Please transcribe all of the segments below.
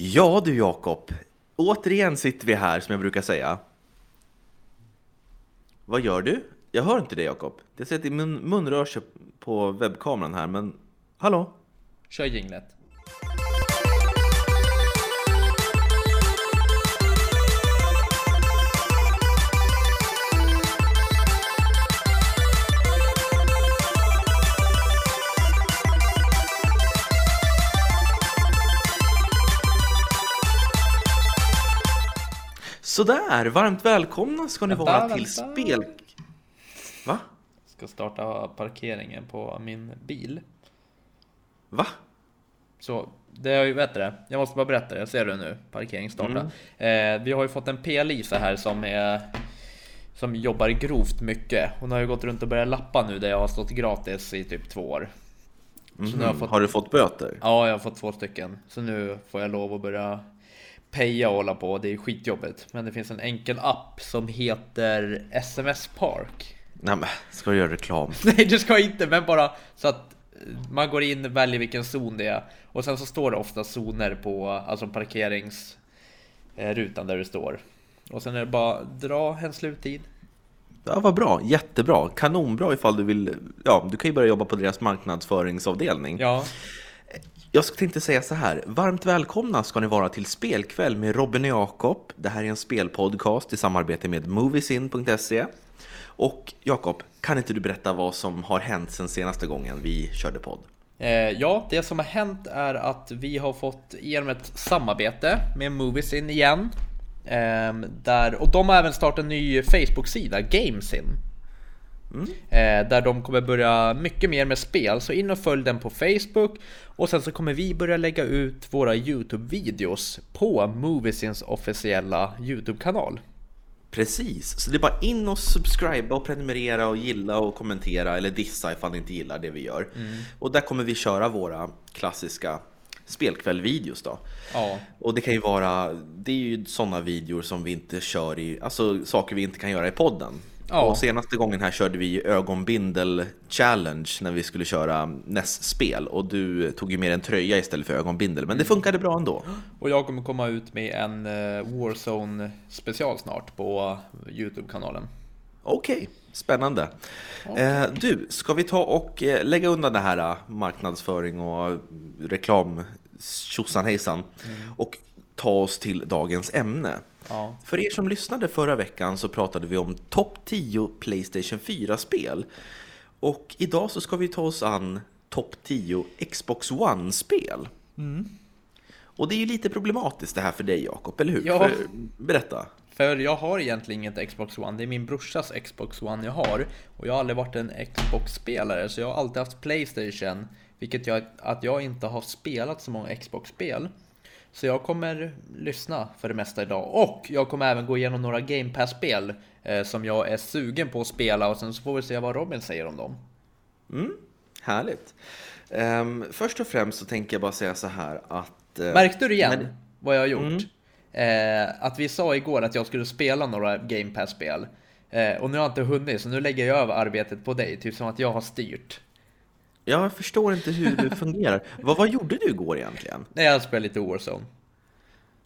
Ja du Jakob, återigen sitter vi här som jag brukar säga. Vad gör du? Jag hör inte dig Jakob. Det ser att din mun, mun rör sig på webbkameran här, men hallå? Kör jinglet. Sådär, varmt välkomna ska ni Vänta, vara till vänta. spel... Va? Ska starta parkeringen på min bil. Va? Så det är ju, det? Jag måste bara berätta det, ser du nu? Parkering starta. Eh, vi har ju fått en P-Lisa här som är som jobbar grovt mycket. Hon har ju gått runt och börjat lappa nu där jag har stått gratis i typ två år. Så nu har jag Mhm. fått, Har du fått böter? ja, jag har fått två stycken. Så nu får jag lov att börja peja och hålla på. Det är skitjobbigt. Men det finns en enkel app som heter SMS Park. Nej men, ska du göra reklam? Nej, det ska inte, men bara så att man går in, väljer vilken zon det är och sen så står det ofta zoner på alltså parkeringsrutan där det står. Och sen är det bara dra en sluttid. Ja, vad bra. Jättebra. Kanonbra ifall du vill... Ja, du kan ju börja jobba på deras marknadsföringsavdelning. Ja, jag tänkte säga så här. Varmt välkomna ska ni vara till Spelkväll med Robin och Jakob. Det här är en spelpodcast i samarbete med Moviesin.se. Och Jakob, kan inte du berätta vad som har hänt sen senaste gången vi körde podd? Eh, ja, det som har hänt är att vi har fått igenom ett samarbete med Moviesin igen. Ehm, där, och de har även startat en ny Facebook-sida, Gamesin. Eh, där de kommer börja mycket mer med spel, så in och följ den på Facebook och sen så kommer vi börja lägga ut våra Youtube-videos på Moviesins officiella Youtube-kanal. Precis, så det är bara in och subscriba och prenumerera och gilla och kommentera eller dissa ifall ni inte gillar det vi gör. Och där kommer vi köra våra klassiska spelkväll-videos då. Ja, Och det kan ju vara, det är ju sådana videor som vi inte kör i, alltså saker vi inte kan göra i podden. Ja. Och senaste gången här körde vi ögonbindel challenge när vi skulle köra NES-spel och du tog ju med en tröja istället för ögonbindel, men det funkade bra ändå. och jag kommer komma ut med en eh, Warzone special snart på Youtube-kanalen. Okej, spännande. Eh, du, ska vi ta och eh, lägga undan det här marknadsföring och reklam tjosan hejsan och ta oss till dagens ämne. Ja. För er som lyssnade förra veckan så pratade vi om topp 10 Playstation 4-spel. Och idag så ska vi ta oss an topp 10 Xbox One-spel. Och det är ju lite problematiskt det här för dig Jakob, eller hur? Ja. För, berätta. För jag har egentligen inget Xbox One, det är min brorsas Xbox One jag har. Och jag har aldrig varit en Xbox-spelare, så jag har alltid haft Playstation. Vilket gör att jag inte har spelat så många Xbox-spel. Så jag kommer lyssna för det mesta idag. Och jag kommer även gå igenom några Game Pass-spel eh, som jag är sugen på att spela och sen så får vi se vad Robin säger om dem. Härligt. Ehm, först och främst så tänker jag bara säga så här att... eh, Märkte du igen när- vad jag har gjort? Eh, att vi sa igår att jag skulle spela några Game Pass-spel. Eh, och nu har jag inte hunnit, så nu lägger jag över arbetet på dig, typ som att jag har styrt. Jag förstår inte hur det fungerar. vad, vad gjorde du igår egentligen? Nej, jag spelar lite Warzone.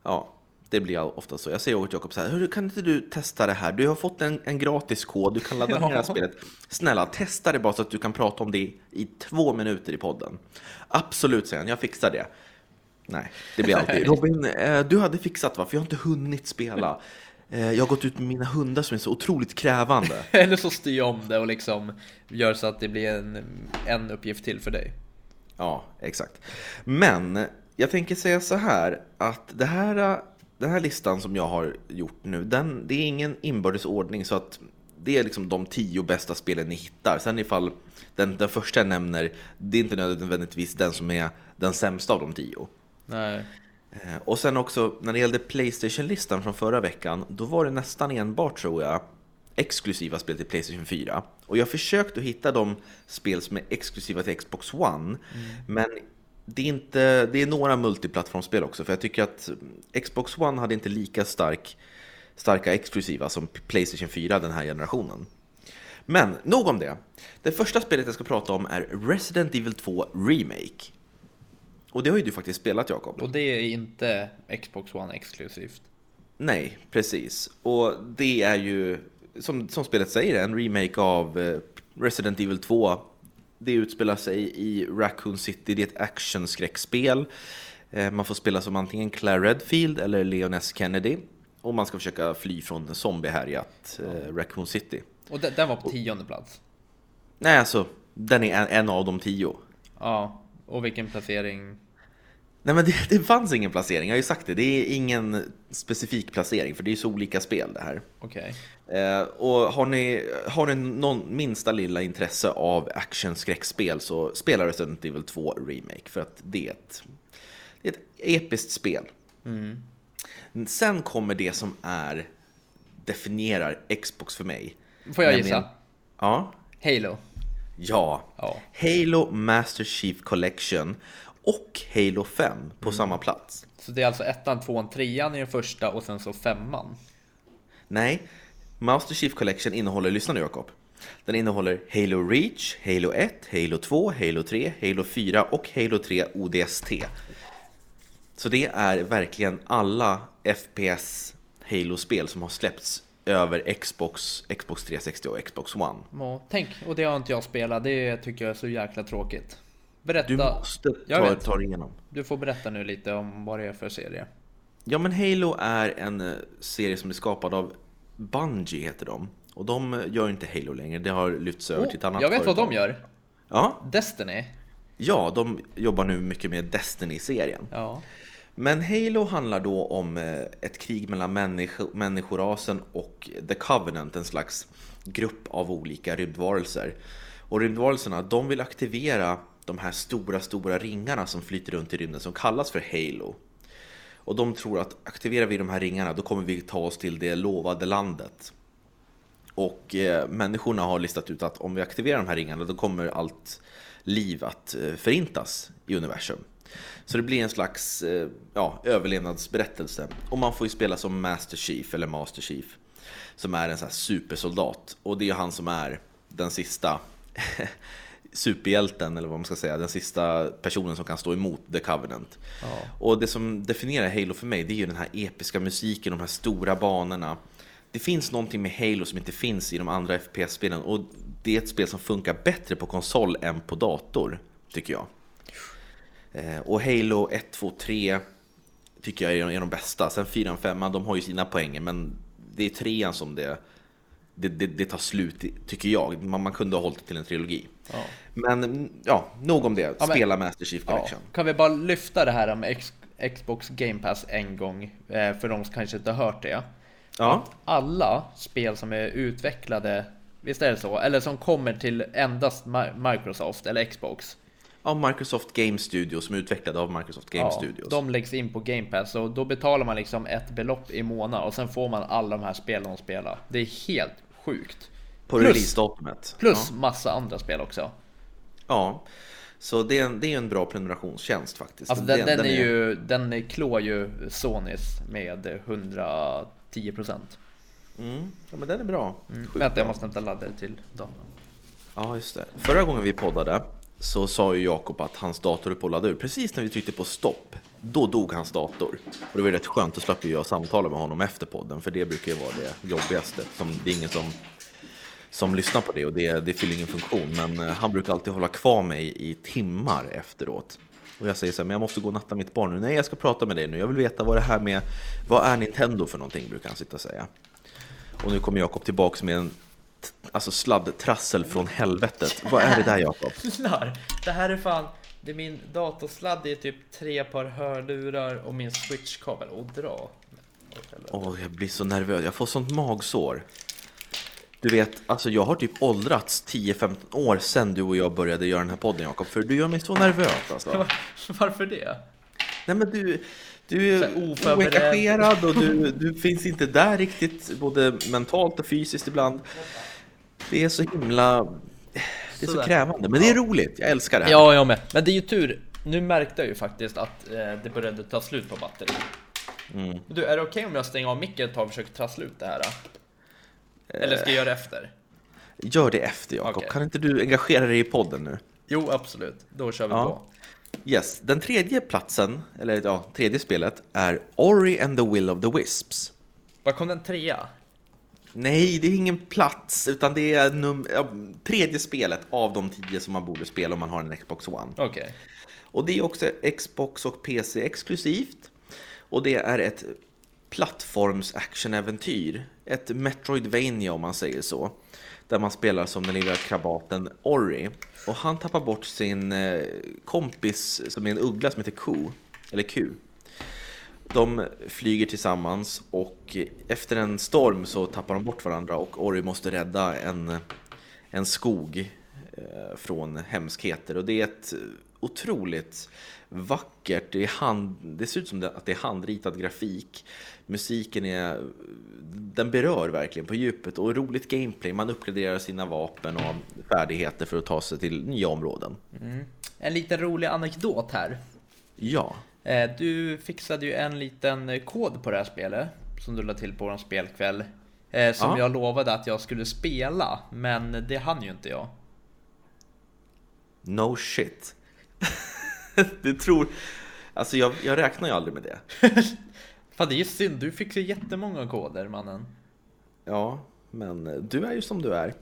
Ja, det blir ofta så. Jag säger åt Jakob så här, "Hörru, kan inte du testa det här? Du har fått en, en gratis kod, du kan ladda ner Ja. spelet. Snälla, testa det bara så att du kan prata om det i, i två minuter i podden. Absolut, säger han, jag fixar det. Nej, det blir alltid. Robin, eh, du hade fixat va? För jag har inte hunnit spela. Eh, Jag har gått ut med mina hundar som är så otroligt krävande. Eller så styr jag om det och liksom gör så att det blir en, en uppgift till för dig. Ja, exakt. Men jag tänker säga så här att det här, den här listan som jag har gjort nu, den, det är ingen inbördes ordning så att det är liksom de tio bästa spelen ni hittar. Sen ifall den, den första jag nämner, det är inte nödvändigtvis den som är den sämsta av de tio. Nej. Eh, Och sen också när det gällde Playstation-listan från förra veckan, då var det nästan enbart tror jag exklusiva spel till Playstation 4. Och jag försökte att hitta de spel som är exklusiva till Xbox One, men det är, inte, det är några multiplattformsspel också, för jag tycker att Xbox One hade inte lika stark, starka exklusiva som Playstation 4 den här generationen. Men nog om det. Det första spelet jag ska prata om är Resident Evil 2 Remake. Och det har ju du faktiskt spelat Jakob. Och det är inte Xbox One exklusivt. Nej, precis. Och det är ju, som, som spelet säger, en remake av eh, Resident Evil 2. Det utspelar sig i Raccoon City, det är ett actionskräckspel. Eh, Man får spela som antingen Claire Redfield eller Leon S. Kennedy. Och man ska försöka fly från zombiehärjat eh, Raccoon City. Och den, den var på tionde plats. Nej, alltså, den är en, en av de tio. Ja, och vilken placering? Nej men det, det fanns ingen placering, jag har ju sagt det. Det är ingen specifik placering för det är så olika spel det här. Okej. Eh, och har ni, har ni någon minsta lilla intresse av actionskräckspel så spela Resident Evil 2 Remake för att det är ett, det är ett episkt spel. Sen kommer det som är definierar Xbox för mig. Får jag gissa? Ja. Halo. Ja. Ja. Halo Master Chief Collection och Halo 5 på samma plats. Så det är alltså ettan, tvåan, trean i den första och sen så femman. Nej, Master Chief Collection innehåller, lyssna nu Jakob. Den innehåller Halo Reach, Halo 1, Halo 2, Halo 3, Halo 4 och Halo 3 ODST. Så det är verkligen alla FPS Halo-spel som har släppts över Xbox, Xbox 360 och Xbox One. Ja, tänk, och det har inte jag spelat. Det tycker jag är så jäkla tråkigt. Berätta. Du måste ta, ta dig igenom. Du får berätta nu lite om vad det är för serie. Ja men Halo är en eh, serie som är skapad av Bungie heter de. Och de eh, gör inte Halo längre, det har lyfts över till ett annat Oh, jag vet vad företag. de gör. Ja, Destiny. ja, de jobbar nu mycket med Destiny-serien. Ja. Men Halo handlar då om eh, ett krig mellan människo- människorasen och The Covenant, en slags grupp av olika rymdvarelser. Och rymdvarelserna, de vill aktivera de här stora, stora ringarna som flyter runt i rymden som kallas för Halo. Och de tror att aktiverar vi de här ringarna, då kommer vi ta oss till det lovade landet. Och eh, människorna har listat ut att om vi aktiverar de här ringarna, då kommer allt liv att eh, förintas i universum. Så det blir en slags eh, ja, överlevnadsberättelse. Och man får ju spela som Master Chief, eller Master Chief, som är en sån supersoldat. Och det är ju han som är den sista superhjälten, eller vad man ska säga, den sista personen som kan stå emot The Covenant. Och det som definierar Halo för mig, det är ju den här episka musiken, de här stora banorna. Det finns någonting med Halo som inte finns i de andra FPS-spelen och det är ett spel som funkar bättre på konsol än på dator, tycker jag. Eh, Och Halo 1, 2, 3 tycker jag är de- är de bästa. Sen 4 och 5, de har ju sina poänger, men det är trean som det, det, det, det tar slut, tycker jag. Man, man kunde ha hållit det till en trilogi. Ja. Men ja, nog om det. Ja, men- Spela Master Chief Ja. Collection. Kan vi bara lyfta det här med X- Xbox Game Pass en gång, eh, för de som kanske inte har hört det. Ja. Alla spel som är utvecklade, visst är det så? Eller som kommer till endast Mi- Microsoft eller Xbox. Av Microsoft Game Studios, som är utvecklade av Microsoft Game Ja, Studios. de läggs in på Game Pass och då betalar man liksom ett belopp i månaden och sen får man alla de här spelen de spelar. Det är helt sjukt. På releasedatumet. Plus massa andra spel också. Ja. Så det är, en, det är en bra prenumerationstjänst faktiskt. Alltså den, den, är ju, den är- klår ju Sonys med 110%. Mm, ja, men den är bra. Mm. Vänta, jag måste hämta laddare till datorn. Ja, just det. Förra gången vi poddade så sa ju Jakob att hans dator är på att ladda ur. Precis när vi tryckte på stopp, då dog hans dator. Och det var ju rätt skönt, då slapp jag samtala med honom efter podden, för det brukar ju vara det jobbigaste. Som, det är ingen som, som lyssnar på det och det, det fyller ingen funktion. Men eh, han brukar alltid hålla kvar mig i timmar efteråt. Och jag säger så här, men jag måste gå och natta mitt barn nu. Nej, jag ska prata med dig nu. Jag vill veta vad det här med, vad är Nintendo för någonting, brukar han sitta och säga. Och nu kommer Jakob tillbaks med en alltså sladdtrassel från helvetet. Vad är det där Jakob? Det här är fan, det är min datorsladd, det är typ tre par hörlurar och min switchkabel. Och dra. Åh, jag blir så nervös. Jag får sånt magsår. Du vet, alltså jag har typ åldrats 10-15 år sedan du och jag började göra den här podden Jakob. För du gör mig så nervös alltså. Varför det? Nej men du, du är oengagerad och du, du finns inte där riktigt, både mentalt och fysiskt ibland. Det är så himla... Det är så Sådär. krävande, men det är roligt. Jag älskar det här. Ja, jag med. Men det är ju tur. Nu märkte jag ju faktiskt att eh, det började ta slut på batteri. Mm. Du, är det okej om jag stänger av micken ett tag och försöker trassla ut det här? Eller ska jag göra det efter? Gör det efter Jakob. Okej. Kan inte du engagera dig i podden nu? Jo, absolut. Då kör vi Ja. på. Yes, den tredje platsen, eller ja, tredje spelet är Ori and the Will of the Wisps. Var kom den trea? Nej, det är ingen plats, utan det är num- ja, tredje spelet av de tio som man borde spela om man har en Xbox One. Okej. Och det är också Xbox och PC exklusivt. Och det är ett plattforms actionäventyr. Ett Metroidvania om man säger så. Där man spelar som den lilla krabaten Ori. Och han tappar bort sin eh, kompis som är en uggla som heter Q. Eller Q. De flyger tillsammans och efter en storm så tappar de bort varandra och Ori måste rädda en, en skog eh, från hemskheter. Och det är ett otroligt vackert, det, är hand, det ser ut som att det är handritad grafik. Musiken är, den berör verkligen på djupet och roligt gameplay. Man uppgraderar sina vapen och färdigheter för att ta sig till nya områden. En liten rolig anekdot här. Ja, Du fixade ju en liten eh, kod på det här spelet som du la till på vår spelkväll. eh, Som Ja. jag lovade att jag skulle spela, men det hann ju inte jag. no shit. du tror... Alltså jag, jag räknar ju aldrig med det. Fan det är ju synd, du fick ju jättemånga koder mannen. Ja, men du är ju som du är.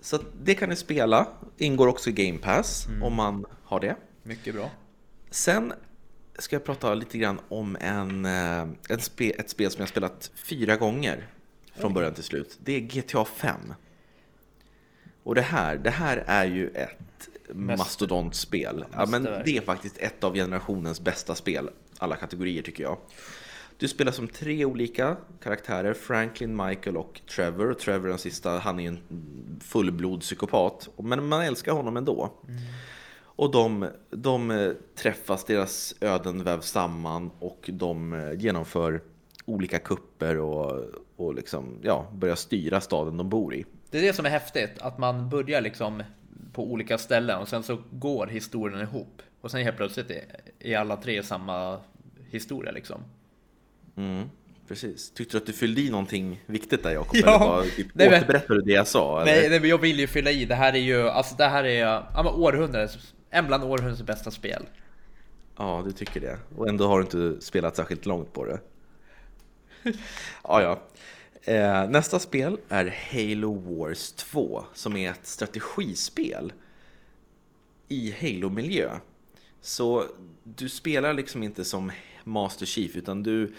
Så att det kan ni spela. Ingår också i Game Pass om man har det. Mycket bra. Sen ska jag prata lite grann om en, eh, en spe, ett spel som jag spelat fyra gånger från början till slut. Det är GTA 5. Och det här, det här är ju ett mastodontspel. Ja, men det är faktiskt ett av generationens bästa spel, alla kategorier tycker jag. Du spelar som tre olika karaktärer, Franklin, Michael och Trevor. Trevor den sista, han är en fullblod psykopat. Men man älskar honom ändå. Och de, de eh, träffas, deras öden vävs samman och de eh, genomför olika kupper och, och liksom, ja, börjar styra staden de bor i. Det är det som är häftigt, att man börjar liksom på olika ställen och sen så går historien ihop. Och sen helt plötsligt är, är alla tre samma historia liksom. Mm, precis. Tyckte du att du fyllde i någonting viktigt där Jakob? Ja. Eller bara, typ, Nej, återberättade du det jag sa? Eller? Nej, nej, jag vill ju fylla i. Det här är ju, alltså det här är ja, århundradets, en bland århundradets bästa spel. Ja, du tycker det. Och ändå har du inte spelat särskilt långt på det. ja, ja. Eh, nästa spel är Halo Wars 2 som är ett strategispel i Halo-miljö. Så du spelar liksom inte som Master Chief utan du,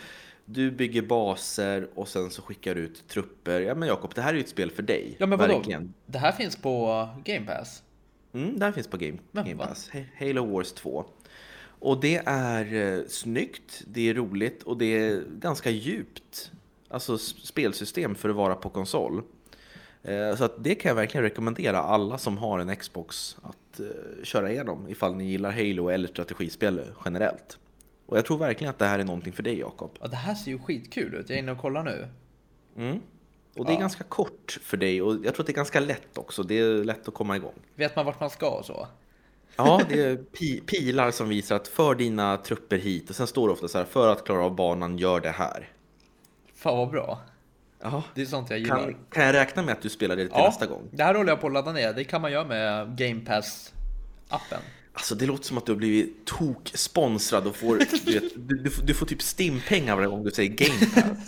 du bygger baser och sen så skickar du ut trupper. Ja men Jakob, det här är ju ett spel för dig. Ja men vadå? Verkligen. Det här finns på Game Pass. Mm, den finns på Game, Game? Pass. Ha- Halo Wars 2. Och det är eh, snyggt, det är roligt och det är ganska djupt. Alltså spelsystem för att vara på konsol. Eh, så det kan jag verkligen rekommendera alla som har en Xbox att eh, köra igenom ifall ni gillar Halo eller strategispel generellt. Och jag tror verkligen att det här är någonting för dig Jakob. Ja, det här ser ju skitkul ut. Jag är inne och kollar nu. Mm. Och det är Ja. ganska kort för dig och jag tror att det är ganska lätt också. Det är lätt att komma igång. Vet man vart man ska och så? Ja, det är pi pilar som visar att för dina trupper hit och sen står det ofta så här för att klara av banan gör det här. Fan vad bra. Ja. Det är sånt jag gillar. Kan, kan jag räkna med att du spelar det till ja, nästa gång? det här håller jag på att ladda ner. Det kan man göra med Game Pass-appen. Alltså det låter som att du har blivit tok-sponsrad och får, du, vet, du, du, får- du får typ Stim-pengar varje gång du säger Game Pass.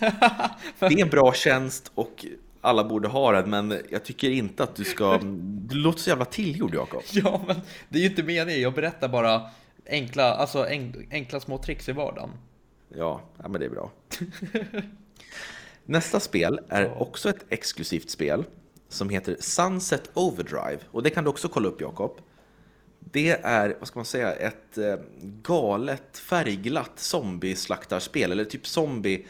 Det är en bra tjänst och alla borde ha den, men jag tycker inte att du ska... Du låter så jävla tillgjord, Jakob. Ja, men det är ju inte meningen. Jag berättar bara enkla, alltså en, enkla små tricks i vardagen. Ja, ja men det är bra. Nästa spel är också ett exklusivt spel som heter Sunset Overdrive. Och det kan du också kolla upp, Jakob. Det är, vad ska man säga, ett eh, galet färgglatt zombieslaktarspel. Eller typ zombie...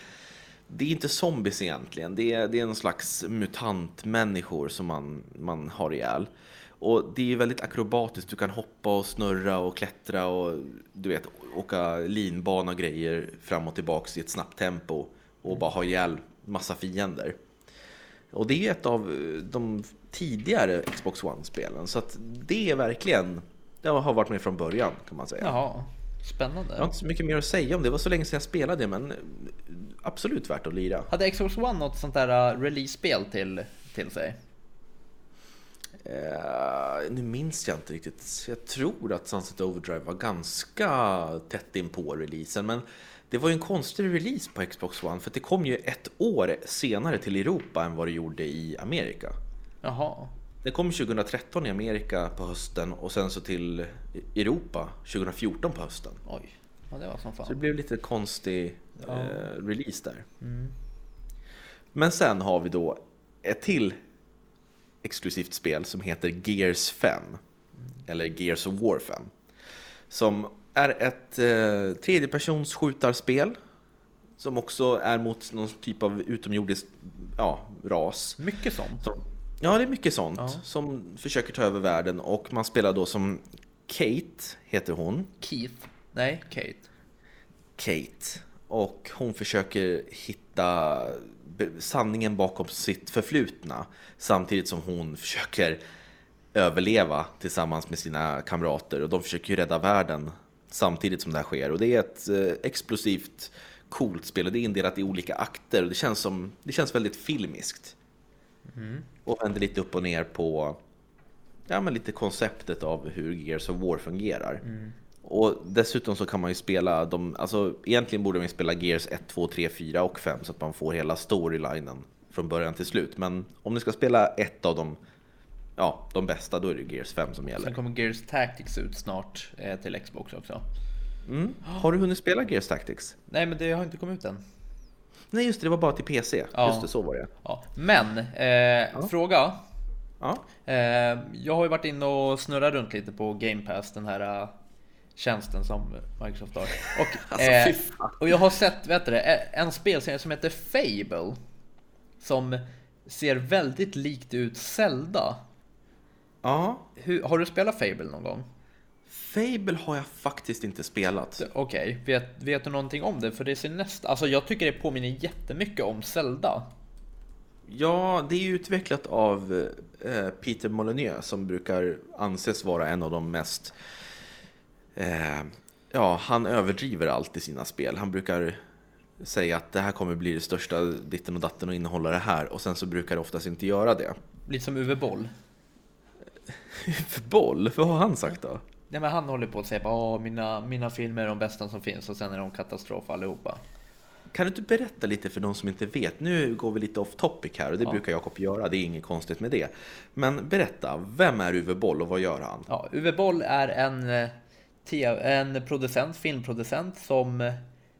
Det är inte zombies egentligen. Det är, det är någon slags mutantmänniskor som man, man har ihjäl. Och det är väldigt akrobatiskt. Du kan hoppa och snurra och klättra och du vet, åka linbana och grejer fram och tillbaks i ett snabbt tempo och bara ha ihjäl massa fiender. Och det är ett av de tidigare Xbox One-spelen. Så att det är verkligen, det har varit med från början kan man säga. Jaha, spännande. Jag har inte så mycket mer att säga om det. Det var så länge sedan jag spelade men absolut värt att lira. Hade Xbox One något sånt där uh, release-spel till, till sig? Eh, nu minns jag inte riktigt. Jag tror att Sunset Overdrive var ganska tätt in på releasen. Men det var ju en konstig release på Xbox One. För det kom ju ett år senare till Europa än vad det gjorde i Amerika. Jaha. Det kom 2013 i Amerika på hösten och sen så till Europa 2014 på hösten. Oj. Ja, det var som fan. Så det blev lite konstig eh, release där. Men sen har vi då ett till exklusivt spel som heter Gears 5. Eller Gears of War 5. Som är ett eh, tredjepersons skjutarspel. Som också är mot någon typ av utomjordisk ja, ras. Mycket sånt. Som, ja, det är mycket sånt Ja. som försöker ta över världen och man spelar då som Kate, heter hon. Keith. Nej, Kate. Kate. Och hon försöker hitta sanningen bakom sitt förflutna samtidigt som hon försöker överleva tillsammans med sina kamrater och de försöker ju rädda världen samtidigt som det här sker och det är ett eh, explosivt coolt spel och det är indelat i olika akter och det känns, som, det känns väldigt filmiskt. Och vänder lite upp och ner på ja, men lite konceptet av hur Gears of War fungerar. Och dessutom så kan man ju spela de, alltså egentligen borde man spela Gears 1, 2, 3, 4 och 5 så att man får hela storylinen från början till slut. Men om ni ska spela ett av de, ja, de bästa, då är det Gears 5 som Sen gäller. kommer Gears Tactics ut snart eh, till Xbox också. Mm. Har du hunnit spela Gears Tactics? Nej, men det har inte kommit ut än. Nej just det, det var bara till PC. Ja. Just det, så var det. Ja. Men, eh, fråga. Ja. Eh, jag har ju varit inne och snurrat runt lite på Game Pass, den här eh, tjänsten som Microsoft har. Och, Alltså, eh, och jag har sett, vet du eh, en spelserie som heter Fable. Som ser väldigt likt ut Zelda. ja. Hur, har du spelat Fable någon gång? Fable har jag faktiskt inte spelat. Okej, vet, vet du någonting om det? För det ser nästan, alltså jag tycker det påminner jättemycket om Zelda. Ja, det är utvecklat av eh, Peter Molyneux som brukar anses vara en av de mest... Eh, ja, han överdriver allt i sina spel. Han brukar säga att det här kommer bli det största ditten och datten och innehålla det här och sen så brukar det oftast inte göra det. Lite som Uwe Boll. För boll, vad har han sagt då? Nej men han håller på att säga att mina, mina filmer är de bästa som finns och sen är de katastrof allihopa. Kan du inte berätta lite för de som inte vet? Nu går vi lite off topic här och det Ja. brukar Jakob göra, det är inget konstigt med det. Men berätta, vem är Uwe Boll och vad gör han? Ja, Uwe Boll är en, eh, en producent, filmproducent som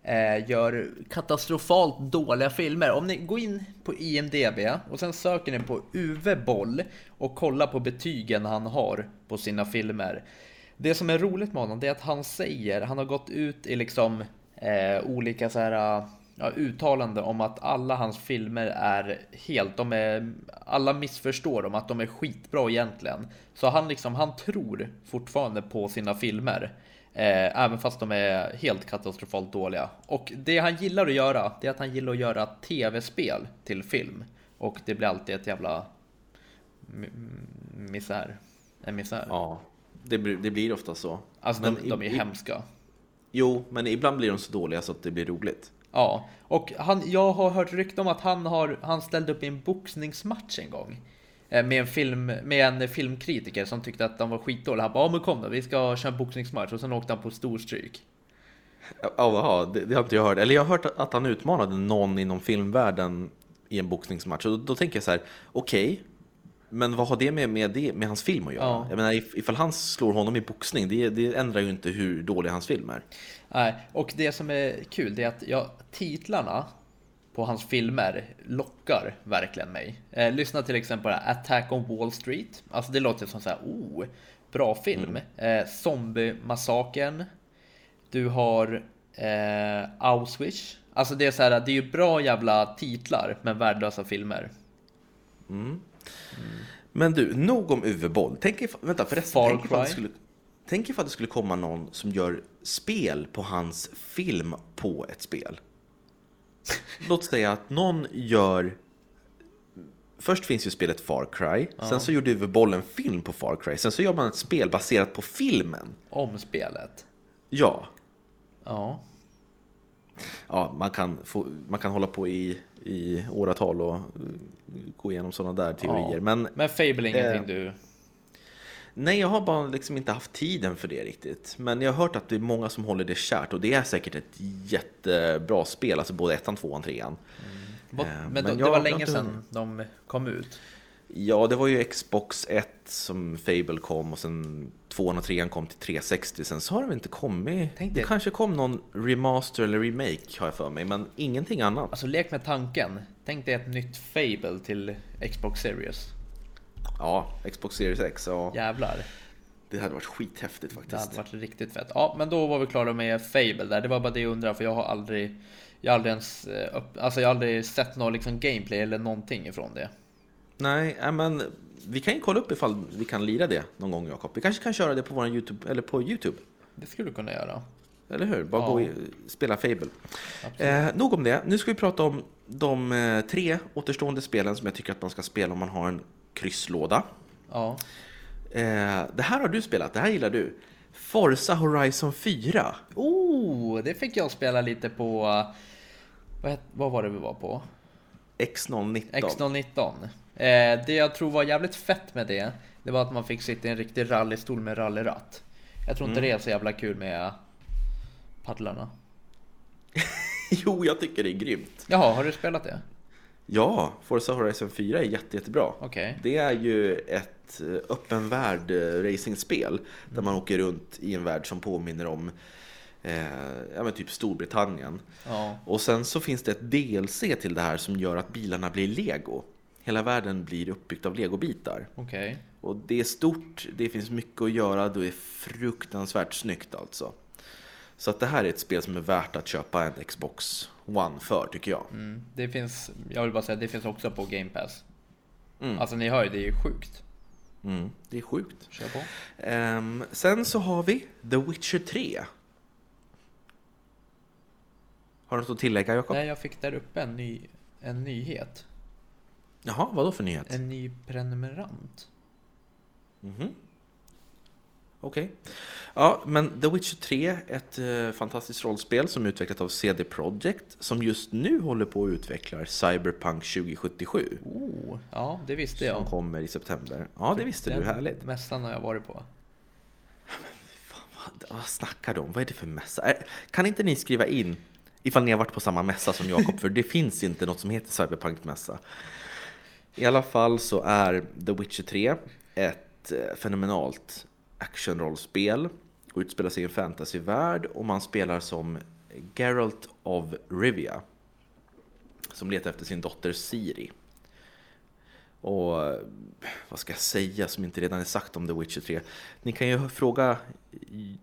eh, gör katastrofalt dåliga filmer. Om ni går in på IMDB och sen söker ni på Uwe Boll och kollar på betygen han har på sina filmer. Det som är roligt med honom det är att han säger, han har gått ut i liksom eh, olika så här ja, uttalande om att alla hans filmer är helt, de är, alla missförstår dem, att de är skitbra egentligen. Så han liksom, han tror fortfarande på sina filmer. Eh, även fast de är helt katastrofalt dåliga. Och det han gillar att göra, det är att han gillar att göra tv-spel till film. Och det blir alltid ett jävla misär. En misär. Ja, det, blir- det blir ofta så. Alltså Men de, de är i- hemska. Jo, men ibland blir de så dåliga så att det blir roligt. Ja, och han, jag har hört rykte om att han, har, han ställde upp i en boxningsmatch en gång. Eh, Med en, film, med en filmkritiker som tyckte att de var skitdåliga. Han bara, ja men kom då, vi ska köra en boxningsmatch. Och sen åkte han på storstryk. Ja, jaha, det, det har inte jag hört. Eller jag har hört att han utmanade någon inom filmvärlden i en boxningsmatch. Och då, då tänker jag så här, okej, men vad har det med, med, det, med hans film att göra? Ja. Jag menar, if- ifall han slår honom i boxning, det, det ändrar ju inte hur dålig hans film är. Nej, och det som är kul det är att ja, titlarna på hans filmer lockar verkligen mig. Eh, lyssna till exempel Attack on Wall Street. Alltså det låter som så här, oh, bra film. Eh, Zombie-massakern. Du har eh, Auschwitz. Alltså det är så här, det är ju bra jävla titlar men värdelösa filmer. Men du, nog om Uwe Boll. Tänk if, vänta, förresten, Far tänk ifall, skulle, tänk ifall det skulle komma någon som gör spel på hans film på ett spel. Låt säga att någon gör... Först finns ju spelet Far Cry, sen så gjorde Uwe Boll en film på Far Cry, sen så gör man ett spel baserat på filmen. Om spelet. Ja, Ja. ja man, kan få, man kan hålla på i, i åratal och eh, gå igenom sådana där teorier. Ja. Men Men Fable är ingenting Eh. du... Nej, jag har bara liksom inte haft tiden för det riktigt. Men jag har hört att det är många som håller det kärt och det är säkert ett jättebra spel, alltså både ettan, tvåan, trean. Vad- Eh, Men, men då, det var länge sedan de kom ut. Ja, det var ju Xbox 1 som Fable kom och sen 2 och 3 kom till 360. Sen så har det inte kommit. Tänk det kanske kom någon remaster eller remake har jag för mig, men ingenting annat. Alltså lek med tanken. Tänk dig ett nytt Fable till Xbox Series. Ja, Xbox Series X, ja. Jävlar. Det hade varit skithäftigt Det faktiskt. hade varit riktigt fett. Ja, men då var vi klara med Fable där. Det var bara det jag undrar för jag har aldrig, jag har aldrig ens, eh, alltså jag har aldrig sett någon liksom gameplay eller någonting ifrån det. Nej, nej, men vi kan ju kolla upp ifall vi kan lira det någon gång, Jakob. Vi kanske kan köra det på vår YouTube, eller på YouTube. Det skulle du kunna göra. Eller hur? Bara Ja. gå och spela Fable. Eh, nog om det. Nu ska vi prata om de eh, tre återstående spelen som jag tycker att man ska spela om man har en krysslåda. Ja. Eh, det här har du spelat, det här gillar du. Forza Horizon 4. Oh, det fick jag spela lite på, eh, vad, vad var det vi var på? X019. X019. Eh, det jag tror var jävligt fett med det, det var att man fick sitta i en riktig rallystol med rallyratt. Jag tror inte Mm. det är så jävla kul med paddlarna. jo, jag tycker det är grymt. Jaha, har du spelat det? Ja, Forza Horizon 4 är jätte, jättebra. Okej. Det är ju ett eh, öppen värld eh, racingspel där man åker runt i en värld som påminner om eh, ja, men typ Storbritannien. Ja. Och sen så finns det ett DLC till det här som gör att bilarna blir lego. Hela världen blir uppbyggt av legobitar. Okej. Och det är stort, det finns mycket att göra, det är fruktansvärt snyggt alltså. Så att det här är ett spel som är värt att köpa en Xbox One för, tycker jag. Mm. Det finns, jag vill bara säga, det finns också på Game Pass. Mm. Alltså ni hör ju, det är ju sjukt. Mm, det är sjukt. Kör på. Ehm, sen så har vi The Witcher 3. Har du något att tillägga, Jakob? Nej, jag fick där uppe en, ny, en nyhet. Jaha, vad då för nyhet? En ny prenumerant. Mhm. Okej. Ja, men The Witcher 3, ett eh, fantastiskt rollspel som utvecklat av CD Projekt som just nu håller på att utveckla Cyberpunk 2077. Oh, ja, det visste Som jag. kommer i september. Ja, det visste du. Härligt. Mässan har jag varit på. Vad, vad snackar du om? Vad är det för mässa? Eh, Kan inte ni skriva in ifall ni har varit på samma mässa som Jakob? För det finns inte något som heter Cyberpunk-mässa. I alla fall så är The Witcher 3 ett eh, fenomenalt actionrollspel och utspelar sig i en fantasyvärld och man spelar som Geralt of Rivia som letar efter sin dotter Siri. Och eh, vad ska jag säga som inte redan är sagt om The Witcher 3? Ni kan ju fråga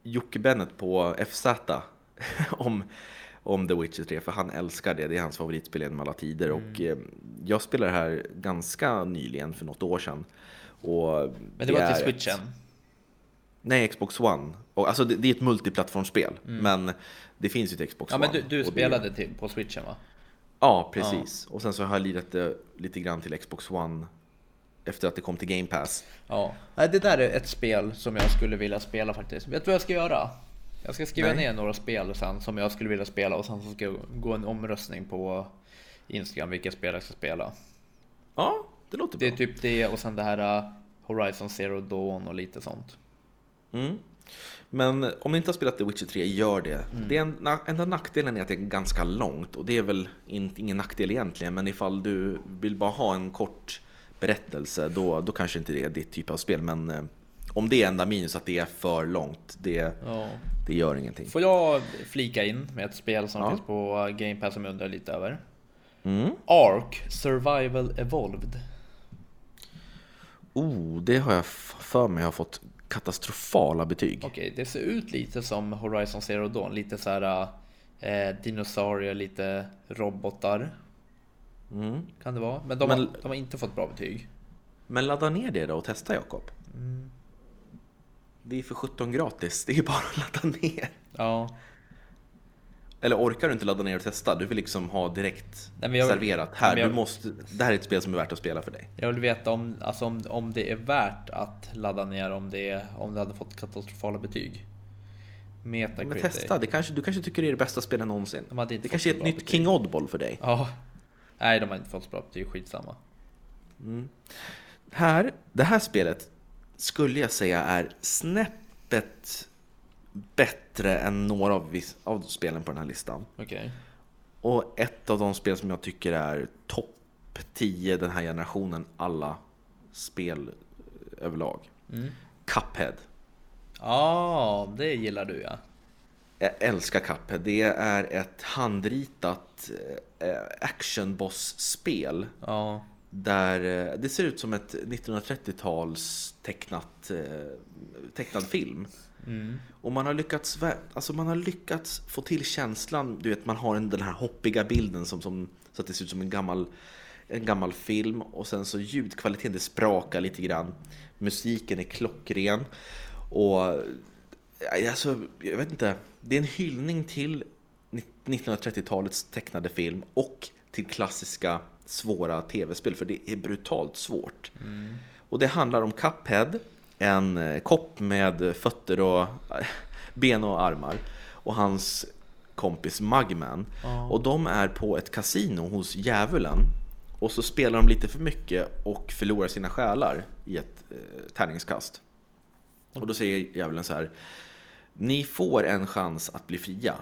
Jocke Bennett på FZ om, om The Witcher 3 för han älskar det. Det är hans favoritspel genom alla tider. Och eh, jag spelade det här ganska nyligen, för något år sedan. Och Men det var till ett- switchen. Nej, Xbox One. Och, alltså det, det är ett multiplattformsspel, men det finns ju till Xbox Mm. Ja, One. men du, du och det- spelade till, på switchen va? Ja, precis. Och sen så har jag lirat det lite grann till Xbox One efter att det kom till Game Pass. Ja. Det där är ett spel som jag skulle vilja spela faktiskt. Vet du vad jag ska göra? Jag ska skriva Nej. ner några spel sen som jag skulle vilja spela och sen så ska jag gå en omröstning på Instagram vilka spel jag ska spela. Ja, det låter Det är bra. typ det och sen det här uh, Horizon Zero Dawn och lite sånt. Mm. Men om ni inte har spelat The Witcher 3, gör det. Mm. det är en, enda nackdelen är att det är ganska långt och det är väl inte, ingen nackdel egentligen. Men ifall du vill bara ha en kort berättelse, då, då kanske inte det är ditt typ av spel. Men eh, om det är enda minus att det är för långt, det, Ja. det gör ingenting. Får jag flika in med ett spel som Ja. finns på Game Pass som jag undrar lite över? Mm. Ark Survival Evolved. Oh, det har jag för mig har fått katastrofala betyg. Okej, det ser ut lite som Horizon Zero Dawn. Lite så här eh, dinosaurier, lite robotar. Mm. Kan det vara? Men de, Men- Har, de har inte fått bra betyg. Men ladda ner det då och testa Jakob. Mm. Det är för 17 gratis, det är bara att ladda ner. Ja, Eller orkar du inte ladda ner och testa? Du vill liksom ha direkt Nej, men jag- serverat. Här, men jag- du måste, det här är ett spel som är värt att spela för dig. jag vill veta om, alltså om, om det är värt att ladda ner om det, om det hade fått katastrofala betyg. Men Metacritic. testa, det kanske, du kanske tycker det är det bästa spelet någonsin. De hade inte Det kanske är ett nytt betyg. King Oddball för dig. Ja. Nej, de har inte fått så bra betyg. Skitsamma. Här, det här spelet skulle jag säga är snäppet bättre än några av, vis- av spelen på den här listan. Okej. Och ett av de spel som jag tycker är topp 10 den här generationen, alla spel överlag. Cuphead. Ja, det gillar du ja. Jag älskar Cuphead. Det är ett handritat eh, actionboss-spel Ja. Där eh, det ser ut som ett 1930-tals tecknat, eh, tecknad film. Och man har, lyckats, alltså man har lyckats få till känslan, du vet man har en, den här hoppiga bilden som, som, så att det ser ut som en gammal, en gammal film och sen så ljudkvaliteten, det sprakar lite grann. Musiken är klockren och ja, alltså, jag vet inte, det är en hyllning till 1930-talets tecknade film och till klassiska svåra tv-spel för det är brutalt svårt. Och det handlar om Cuphead, en eh, kopp med fötter och eh, ben och armar och hans kompis Mugman. Och de är på ett kasino hos djävulen och så spelar de lite för mycket och förlorar sina själar i ett eh, tärningskast. Och då säger djävulen så här Ni får en chans att bli fria.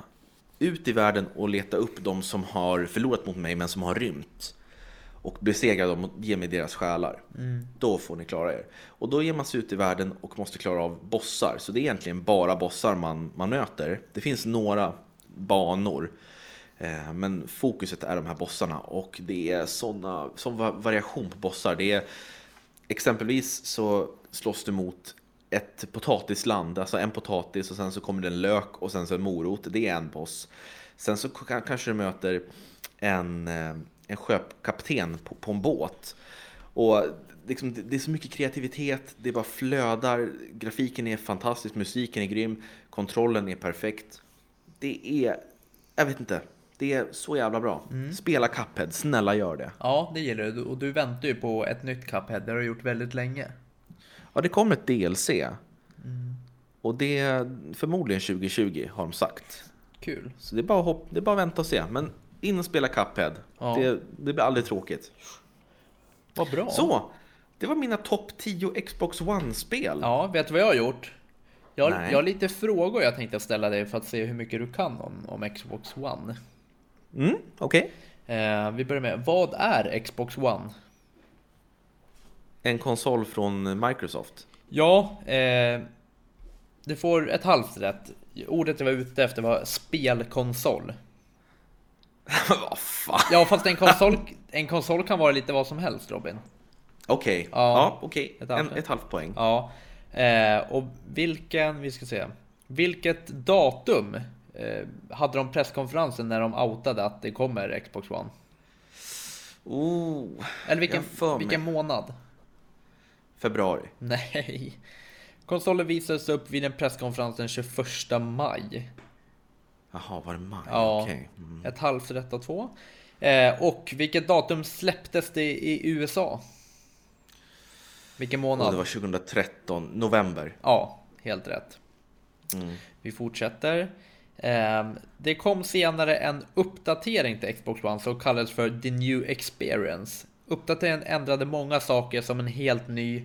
Ut i världen och leta upp de som har förlorat mot mig men som har rymt. Och besegra dem och ge mig deras själar. Då får ni klara er. Och då ger man sig ut i världen och måste klara av bossar. Så det är egentligen bara bossar man, man möter. Det finns några banor. Eh, Men fokuset är de här bossarna och det är såna, sån va- variation på bossar. Det är, exempelvis så slåss du mot ett potatisland, alltså en potatis och sen så kommer det en lök och sen så en morot. Det är en boss. Sen så kanske du möter en, eh, en sjökapten på, på en båt. Och liksom, det, det är så mycket kreativitet, det bara flödar, grafiken är fantastisk, musiken är grym, kontrollen är perfekt. Det är, jag vet inte, det är så jävla bra. Spela Cuphead, snälla gör det. Ja, det gillar du. Och du väntar ju på ett nytt Cuphead. Det har du gjort väldigt länge. Ja, det kommer ett DLC. Och det är förmodligen 2020 har de sagt. Kul. Så det är bara, hopp, det är bara att vänta och se. Men in och spela Cuphead. Ja. Det, det blir aldrig tråkigt. Vad bra. Så, det var mina topp 10 Xbox One-spel. Ja, vet du vad jag har gjort? Jag, Nej. jag har lite frågor jag tänkte ställa dig för att se hur mycket du kan om, om Xbox One. Mm, okej. Eh, vi börjar med, vad är Xbox One? En konsol från Microsoft. Ja, eh, du får ett halvt rätt. Ordet jag var ute efter var spelkonsol. Vad fan? Ja, fast en konsol, en konsol kan vara lite vad som helst Robin. Okej, Ja. ja, okej. Ett En, halvt. ett halvt poäng. Ja, eh, och vilken, vi ska se. Vilket datum eh, hade de presskonferensen när de outade att det kommer Xbox One? Oh, Eller vilken, vilken månad? februari. Nej. Konsolen visades upp vid en presskonferens den 21 maj. Jaha, var det maj? Ja, Okej. Mm. ett halvt rätt av två. Eh, och vilket datum släpptes det i USA? Vilken månad? det var 2013, november. Ja, helt rätt. Mm. Vi fortsätter. Ehm, Det kom senare en uppdatering till Xbox One som kallades för The New Experience. Uppdateringen ändrade många saker som en helt ny,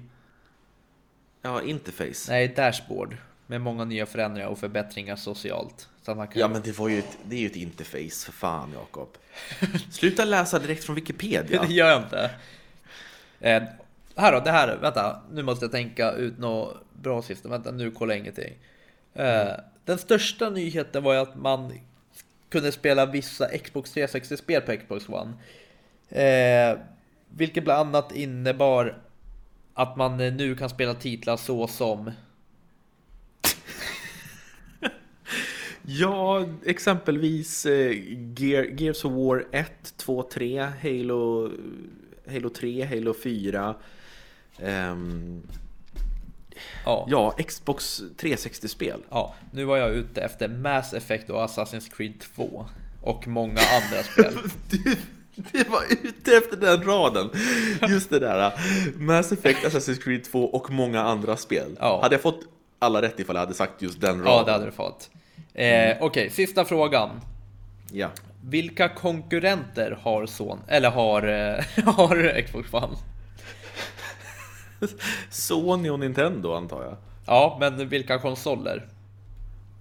Ja, interface. nej, dashboard. Med många nya förändringar och förbättringar socialt. Kan... Ja, men det, var ju ett, det är ju ett interface, för fan Jakob. Sluta läsa direkt från Wikipedia. Det gör jag inte. Eh, här då, det här, vänta, nu måste jag tänka ut något bra sista, vänta nu kollar jag ingenting. Eh, den största nyheten var ju att man kunde spela vissa Xbox 360-spel på Xbox One. Eh, vilket bland annat innebar att man nu kan spela titlar så som Ja, exempelvis eh, Gear, Gears of War 1, 2, 3, Halo, Halo 3, Halo 4. ehm, ja, ja, Xbox 360-spel. ja, nu var jag ute efter Mass Effect och Assassin's Creed 2 och många andra spel. Du, du var ute efter den raden. Just det där. Mass Effect, Assassin's Creed 2 och många andra spel. Ja. Hade jag fått alla rätt ifall jag hade sagt just den raden? Ja, det hade du fått. Eh, Okej, sista frågan. Ja. Vilka konkurrenter har son eller har, eh, har Xbox One? Sony och Nintendo antar jag. Ja, men vilka konsoler?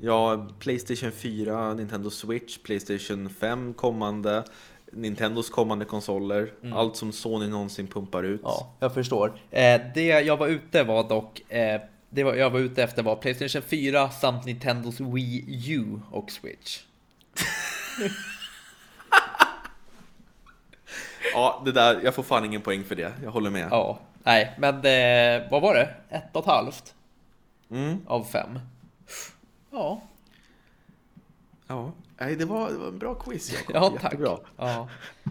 Ja, Playstation 4, Nintendo Switch, Playstation 5 kommande, Nintendos kommande konsoler, allt som Sony någonsin pumpar ut. Ja, jag förstår. Eh, det jag var ute var dock, eh, det var, jag var ute efter var Playstation 4 samt Nintendos Wii U och Switch. Ja, det där, jag får fan ingen poäng för det, jag håller med. Ja, nej, men eh, vad var det? Ett och ett halvt Mm, av fem. Ja, ja. Nej, det var, det var en bra quiz Jakob. ja tack. Jättebra. Ja.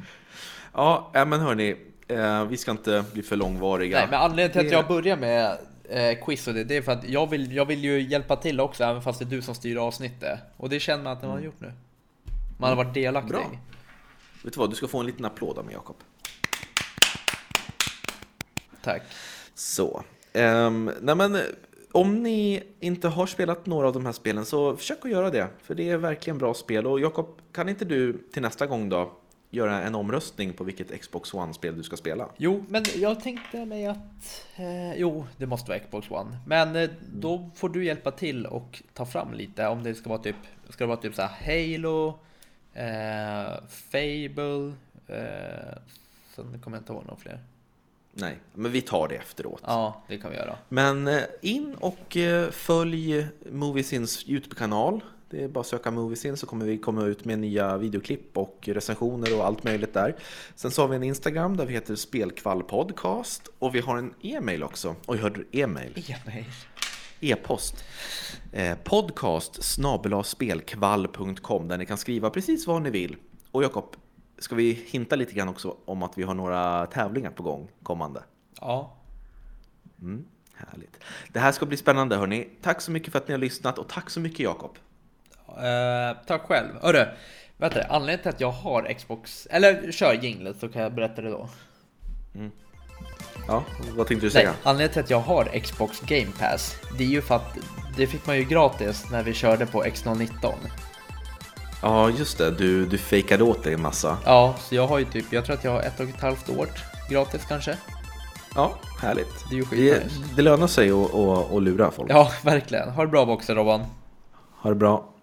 Ja, äh, men hörni, eh, vi ska inte bli för långvariga. Nej, men anledningen till att jag börjar med eh, quiz och det, det är för att jag vill, jag vill ju hjälpa till också, även fast det är du som styr avsnittet. Och det känner man att man har gjort nu. Man har varit delaktig. Bra. Vet du vad, du ska få en liten applåd av mig Jakob. Tack. Så. Um, nej men, om ni inte har spelat några av de här spelen så försök att göra det. För det är verkligen bra spel. Och Jakob, kan inte du till nästa gång då göra en omröstning på vilket Xbox One-spel du ska spela? Jo, men jag tänkte mig att... Eh, jo, det måste vara Xbox One. Men eh, då får du hjälpa till och ta fram lite om det ska vara typ... Ska det vara typ så här Halo, eh, Fable... Eh, sen kommer jag inte ihåg några fler. Nej, men vi tar det efteråt. Ja, det kan vi göra. Men eh, in och eh, följ Moviesins YouTube-kanal. Det är bara att söka Moviesin så kommer vi komma ut med nya videoklipp och recensioner och allt möjligt där. Sen så har vi en Instagram där vi heter Spelkvall Podcast och vi har en e-mail också. Oj, hörde du e-mail? E-mail. E-post. Eh, podcast spelkvall.com där ni kan skriva precis vad ni vill. Och Jakob, ska vi hinta lite grann också om att vi har några tävlingar på gång kommande? Ja. Mm, härligt. Det här ska bli spännande hörni. Tack så mycket för att ni har lyssnat och tack så mycket Jakob. Eh, tack själv. Hörru, du, anledningen till att jag har Xbox... Eller kör jinglet så kan jag berätta det då. Ja, vad tänkte du Nej, säga? anledningen till att jag har Xbox Game Pass, det är ju för att det fick man ju gratis när vi körde på X019. Ja, just det. Du, du fejkade åt dig en massa. Ja, så jag har ju typ, jag tror att jag har ett och ett halvt år gratis kanske. Ja, härligt. Det är ju Det, det lönar sig att, att, att lura folk. Ja, verkligen. Ha det bra också Robban. Ha det bra.